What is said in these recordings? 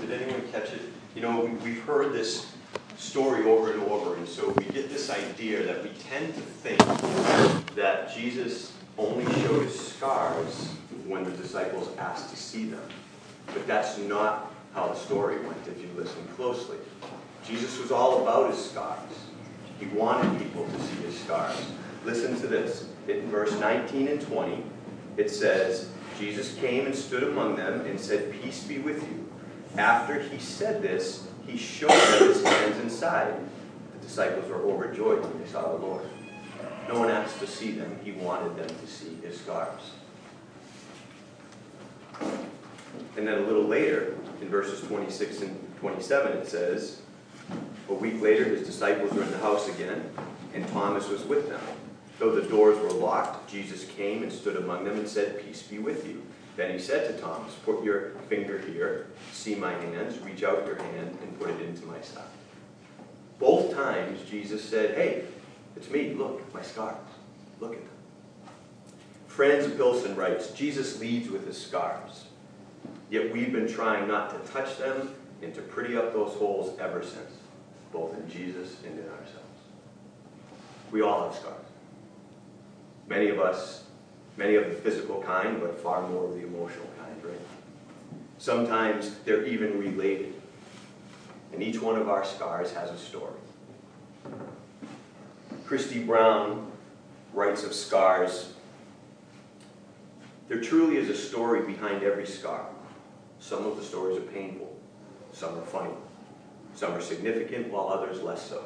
did anyone catch it? You know, we, we've heard this story over and over, and so we get this idea that we tend to think that Jesus only showed his scars when the disciples asked to see them. But that's not how the story went if you listen closely. Jesus was all about his scars. He wanted people to see his scars. Listen to this. In verse 19 and 20, it says, Jesus came and stood among them and said, Peace be with you. After he said this, he showed them his hands and side. The disciples were overjoyed when they saw the Lord. No one asked to see them. He wanted them to see his scars. And then a little later, in verses 26 and 27, it says, A week later, his disciples were in the house again, and Thomas was with them. Though the doors were locked, Jesus came and stood among them and said, Peace be with you. Then he said to Thomas, Put your finger here, see my hands, reach out your hand, and put it into my side. Both times, Jesus said, Hey, it's me, look, my scars. Look at them. Franz Pilson writes, Jesus leads with his scars. Yet we've been trying not to touch them and to pretty up those holes ever since, both in Jesus and in ourselves. We all have scars. Many of us, many of the physical kind, but far more of the emotional kind, right? Sometimes they're even related. And each one of our scars has a story. Christy Brown writes of scars. There truly is a story behind every scar. Some of the stories are painful, some are funny, some are significant, while others less so.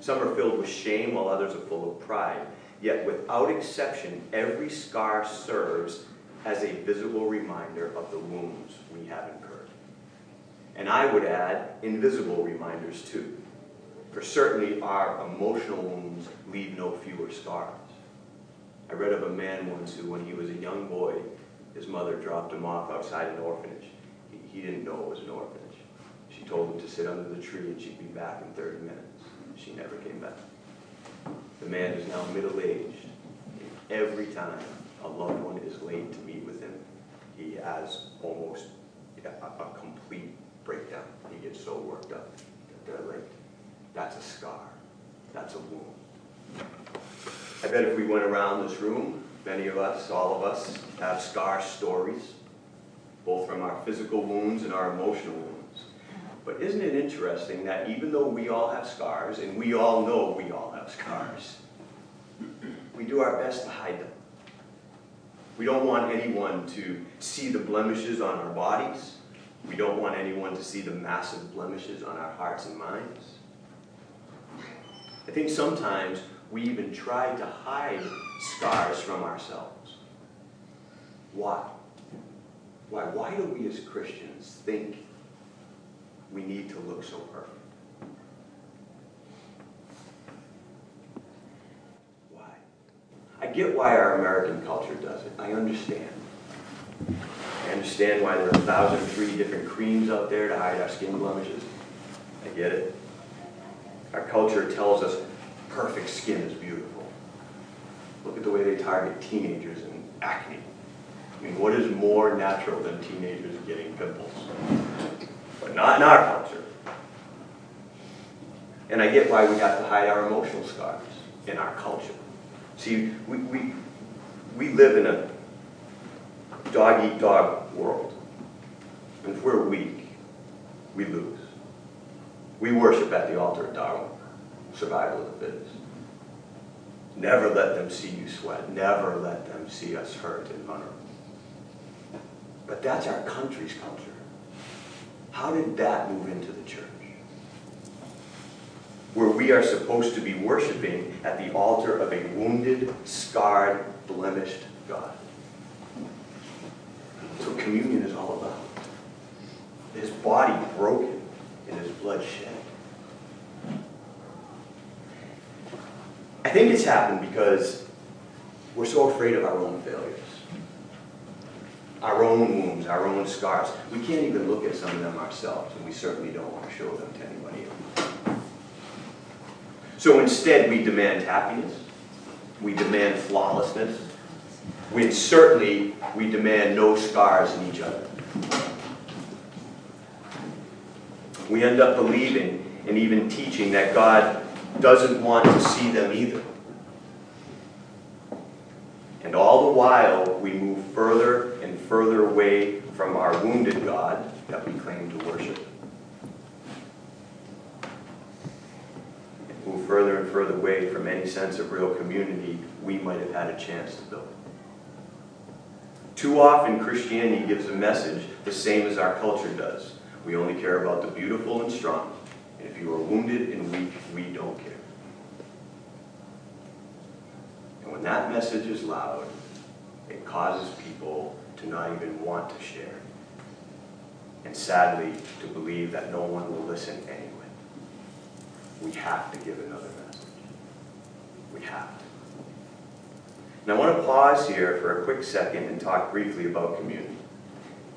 Some are filled with shame, while others are full of pride. Yet, without exception, every scar serves as a visible reminder of the wounds we have incurred. And I would add, invisible reminders too. For certainly our emotional wounds leave no fewer scars. I read of a man once who, when he was a young boy, his mother dropped him off outside an orphanage. He, didn't know it was an orphanage. She told him to sit under the tree and she'd be back in 30 minutes. She never came back. The man is now middle aged. Every time a loved one is late to meet with him, he has almost a, a complete breakdown. He gets so worked up that they're late. That's a scar. That's a wound. I bet if we went around this room, many of us, all of us, have scar stories, both from our physical wounds and our emotional wounds. But isn't it interesting that even though we all have scars, and we all know we all scars, we do our best to hide them. We don't want anyone to see the blemishes on our bodies. We don't want anyone to see the massive blemishes on our hearts and minds. I think sometimes we even try to hide scars from ourselves. Why? Why? Why do we as Christians think we need to look so perfect? Why? I get why our American culture does it. I understand. I understand why there are a thousand three different creams out there to hide our skin blemishes. I get it. Our culture tells us perfect skin is beautiful. Look at the way they target teenagers and acne. I mean, what is more natural than teenagers getting pimples? But not in our culture. And I get why we have to hide our emotional scars in our culture. See, we, we, we live in a dog eat dog world. And if we're weak, we lose. We worship at the altar of Darwin, survival of the fittest. Never let them see you sweat. Never let them see us hurt and vulnerable. But that's our country's culture. How did that move into the church? We are supposed to be worshiping at the altar of a wounded, scarred, blemished God. So communion is all about. His body broken and his blood shed. I think it's happened because we're so afraid of our own failures, our own wounds, our own scars. We can't even look at some of them ourselves, and we certainly don't want to show them to anybody else. So instead, we demand happiness, we demand flawlessness, we certainly we demand no scars in each other. we end up believing and even teaching that God doesn't want to see them either. And all the while, we move further and further away from our wounded God that we claim to worship. And move further away from any sense of real community we might have had a chance to build. Too often, Christianity gives a message the same as our culture does. We only care about the beautiful and strong. And if you are wounded and weak, we don't care. And when that message is loud, it causes people to not even want to share. And sadly, to believe that no one will listen anyway. We have to give another message. I want to pause here for a quick second and talk briefly about community.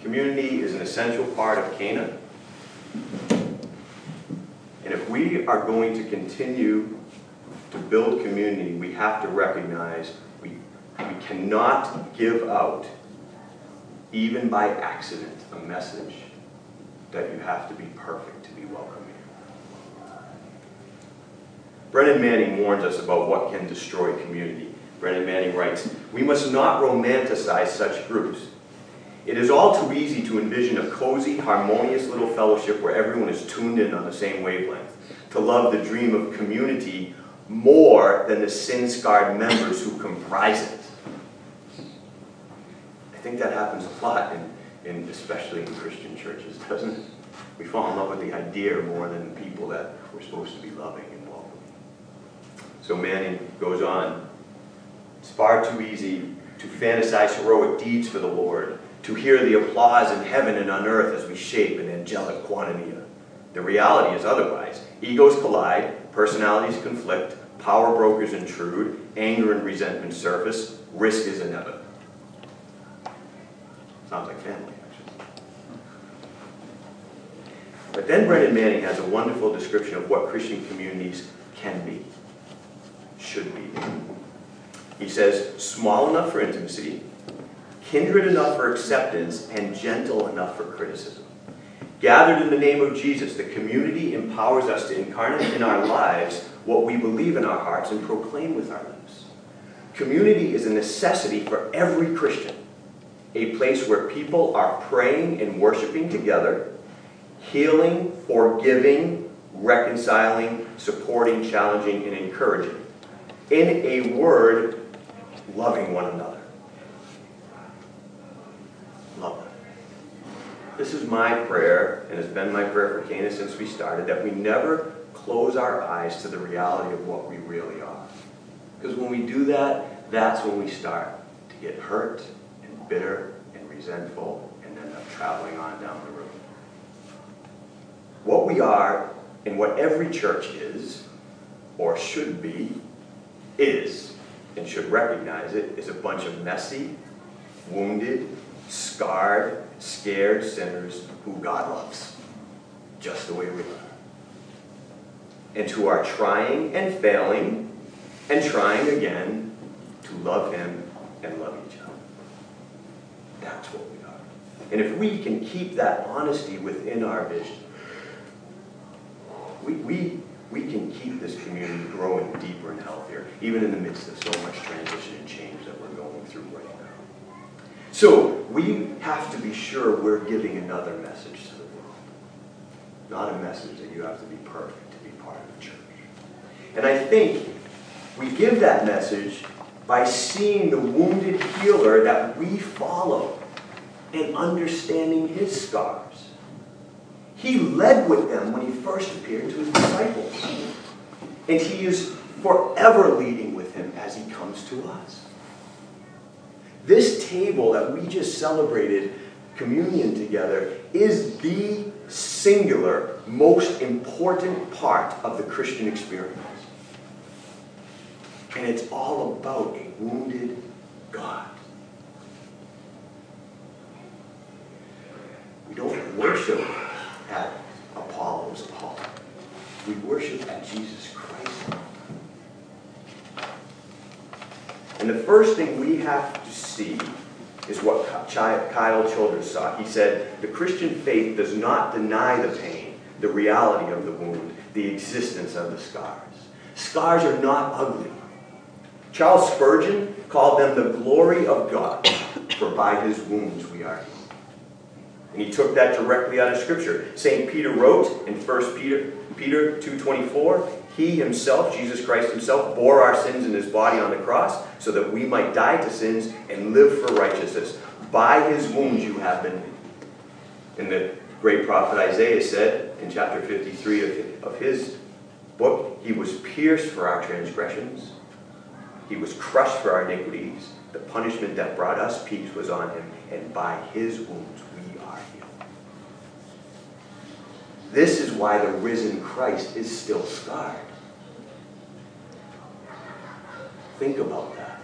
Community is an essential part of Cana. And if we are going to continue to build community, we have to recognize we, we cannot give out, even by accident, a message that you have to be perfect to be welcome. Brennan Manning warns us about what can destroy community. Brennan Manning writes, We must not romanticize such groups. It is all too easy to envision a cozy, harmonious little fellowship where everyone is tuned in on the same wavelength, to love the dream of community more than the sin-scarred members who comprise it. I think that happens a lot, in, in, especially in Christian churches, doesn't it? We fall in love with the idea more than the people that we're supposed to be loving. So Manning goes on, it's far too easy to fantasize heroic deeds for the Lord, to hear the applause in heaven and on earth as we shape an angelic quantity. The reality is otherwise. Egos collide, personalities conflict, power brokers intrude, anger and resentment surface, risk is inevitable. Sounds like family, actually. But then Brennan Manning has a wonderful description of what Christian communities can be, should be. He says, small enough for intimacy, kindred enough for acceptance, and gentle enough for criticism. Gathered in the name of Jesus, the community empowers us to incarnate in our lives what we believe in our hearts and proclaim with our lips. Community is a necessity for every Christian, a place where people are praying and worshiping together, healing, forgiving, reconciling, supporting, challenging, and encouraging. In a word, loving one another. Love. This is my prayer, and it's been my prayer for Cana since we started, that we never close our eyes to the reality of what we really are. Because when we do that, that's when we start to get hurt and bitter and resentful and end up traveling on down the road. What we are and what every church is, or should be, is and should recognize it, is a bunch of messy, wounded, scarred, scared sinners who God loves, just the way we are. And who are trying and failing and trying again to love Him and love each other. That's what we are. And if we can keep that honesty within our vision, we, we we can keep this community growing deeper and healthier, even in the midst of so much transition and change that we're going through right now. So we have to be sure we're giving another message to the world. Not a message that you have to be perfect to be part of the church. And I think we give that message by seeing the wounded healer that we follow and understanding his scars. He led with them when he first appeared to his disciples. And he is forever leading with him as he comes to us. This table that we just celebrated communion together is the singular, most important part of the Christian experience. And it's all about a wounded God. We don't worship at Apollo's hall. We worship at Jesus Christ. And the first thing we have to see is what Kyle Childress saw. He said, the Christian faith does not deny the pain, the reality of the wound, the existence of the scars. Scars are not ugly. Charles Spurgeon called them the glory of God, for by his wounds we are healed. And he took that directly out of Scripture. St. Peter wrote in 1 Peter, Peter 2.24, He himself, Jesus Christ himself, bore our sins in his body on the cross so that we might die to sins and live for righteousness. By his wounds you have been And the great prophet Isaiah said in chapter 53 of, of his book, He was pierced for our transgressions. He was crushed for our iniquities. The punishment that brought us peace was on him, and by his wounds we are healed. This is why the risen Christ is still scarred. Think about that.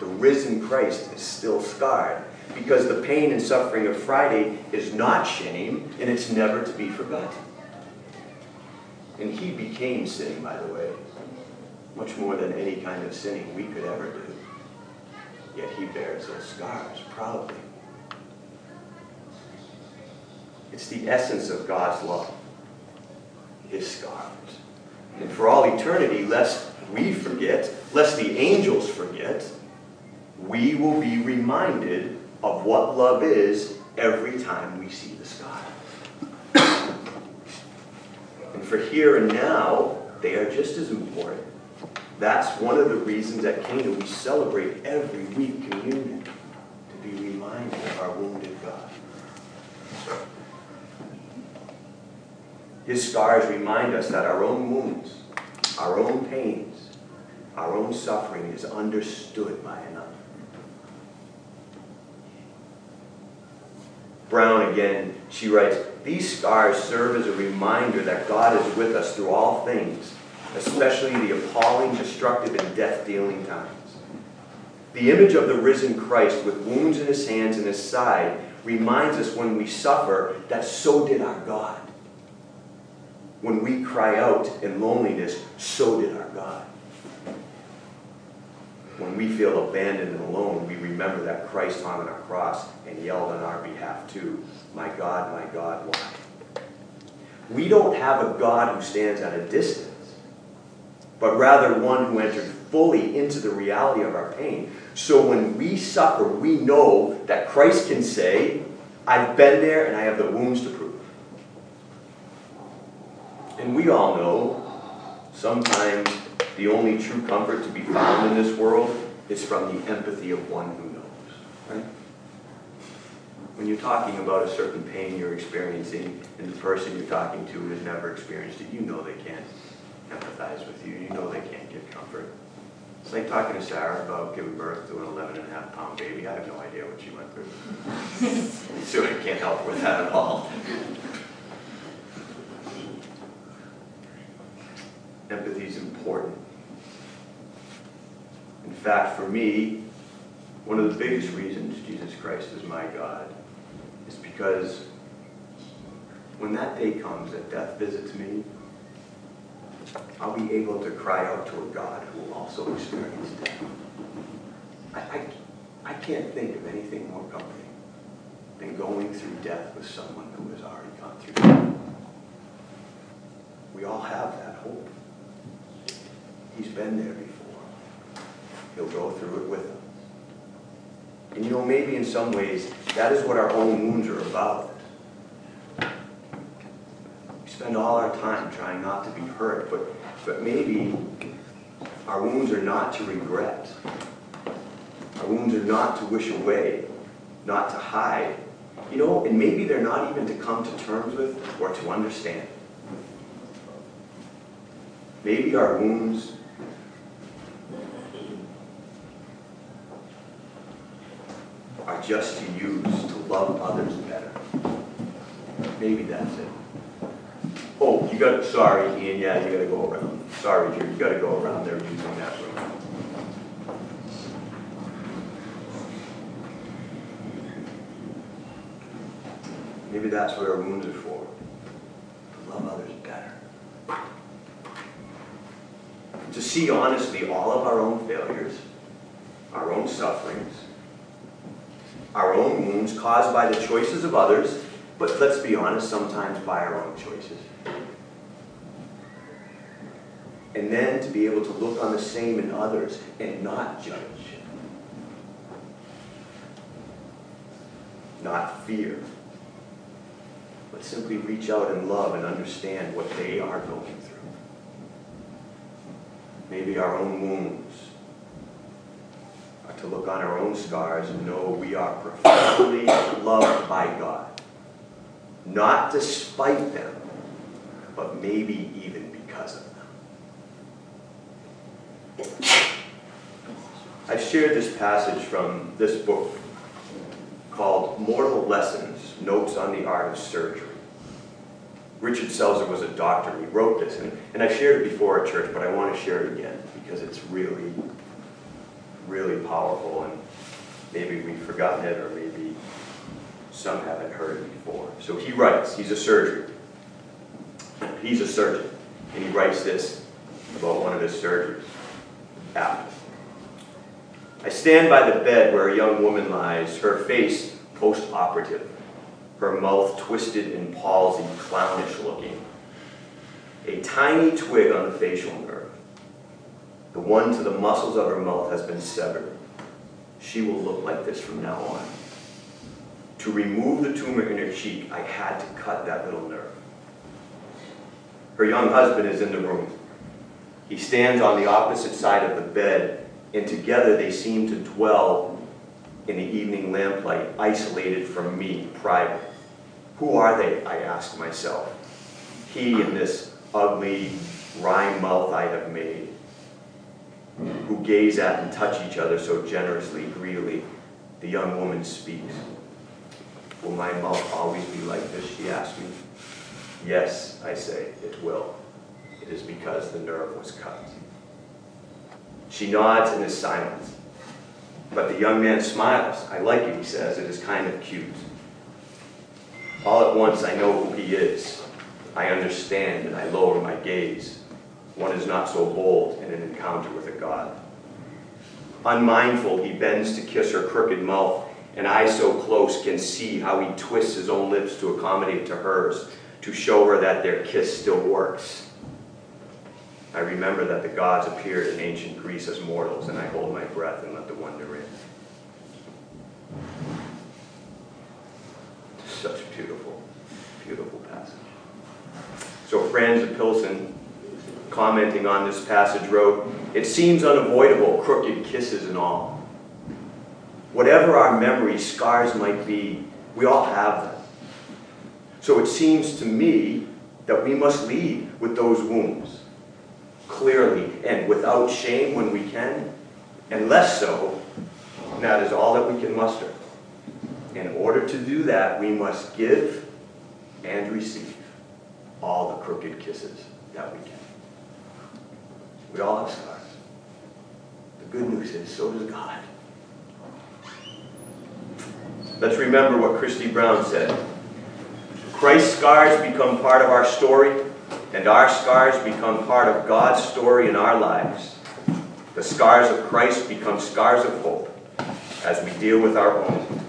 The risen Christ is still scarred because the pain and suffering of Friday is not shame and it's never to be forgotten. And he became sin, by the way, much more than any kind of sinning we could ever do. Yet he bears those scars proudly. It's the essence of God's love, his scars. And for all eternity, lest we forget, lest the angels forget, we will be reminded of what love is every time we see the scar. and for here and now, they are just as important. That's one of the reasons at Kingdom we celebrate every week communion to be reminded of our wounded God. His scars remind us that our own wounds, our own pains, our own suffering is understood by another. Brown again, she writes, These scars serve as a reminder that God is with us through all things, especially the appalling, destructive, and death dealing times. The image of the risen Christ with wounds in his hands and his side reminds us when we suffer that so did our God. When we cry out in loneliness, so did our God. When we feel abandoned and alone, we remember that Christ hung on a cross and yelled on our behalf too, My God, my God, why? We don't have a God who stands at a distance, but rather one who entered fully into the reality of our pain. So when we suffer, we know that Christ can say, I've been there and I have the wounds to prove. And we all know sometimes the only true comfort to be found in this world is from the empathy of one who knows. Right? When you're talking about a certain pain you're experiencing and the person you're talking to has never experienced it, you know they can't empathize with you. You know they can't give comfort. It's like talking to Sarah about giving birth to an 11 and a half pound baby. I have no idea what she went through. so I can't help with that at all. Empathy is important. In fact, for me, one of the biggest reasons Jesus Christ is my God is because when that day comes that death visits me, I'll be able to cry out to a God who will also experience death. I, I, I can't think of anything more comforting than going through death with someone who has already gone through death. We all have that hope. He's been there before. He'll go through it with us. And you know, maybe in some ways, that is what our own wounds are about. We spend all our time trying not to be hurt, but, but maybe our wounds are not to regret. Our wounds are not to wish away, not to hide. You know, and maybe they're not even to come to terms with or to understand. Maybe our wounds just to use to love others better. Maybe that's it. Oh, you got, sorry, Ian, yeah, you gotta go around. Sorry, Drew, you gotta go around there using that room. Maybe that's what our wounds are for, to love others better. To see honestly all of our own failures, our own sufferings, our own wounds caused by the choices of others but let's be honest, sometimes by our own choices. And then to be able to look on the same in others and not judge, not fear, but simply reach out and love and understand what they are going through. Maybe our own wounds, to look on our own scars and know we are profoundly loved by God. Not despite them, but maybe even because of them. I've shared this passage from this book called Mortal Lessons Notes on the Art of Surgery. Richard Selzer was a doctor. He wrote this, and, and I've shared it before at church, but I want to share it again because it's really really powerful, and maybe we've forgotten it, or maybe some haven't heard it before. So he writes, he's a surgeon. He's a surgeon, and he writes this about one of his surgeries after. I stand by the bed where a young woman lies, her face post-operative, her mouth twisted and palsied, clownish looking. A tiny twig on the facial nerve. The one to the muscles of her mouth has been severed. She will look like this from now on. To remove the tumor in her cheek, I had to cut that little nerve. Her young husband is in the room. He stands on the opposite side of the bed, and together they seem to dwell in the evening lamplight, isolated from me, private. Who are they? I ask myself. He and this ugly, wry mouth I have made who gaze at and touch each other so generously, greedily, the young woman speaks. Will my mouth always be like this, she asks me. Yes, I say, it will. It is because the nerve was cut. She nods and is silent. But the young man smiles. I like it, he says. It is kind of cute. All at once, I know who he is. I understand, and I lower my gaze one is not so bold in an encounter with a god. Unmindful, he bends to kiss her crooked mouth, and I so close can see how he twists his own lips to accommodate to hers, to show her that their kiss still works. I remember that the gods appeared in ancient Greece as mortals, and I hold my breath and let the wonder in. Such a beautiful, beautiful passage. So friends of Pilsen commenting on this passage, wrote, It seems unavoidable, crooked kisses and all. Whatever our memory scars might be, we all have them. So it seems to me that we must lead with those wounds, clearly and without shame when we can, and less so, and that is all that we can muster. In order to do that, we must give and receive all the crooked kisses that we can. We all have scars. The good news is, so does God. Let's remember what Christy Brown said. Christ's scars become part of our story, and our scars become part of God's story in our lives. The scars of Christ become scars of hope as we deal with our own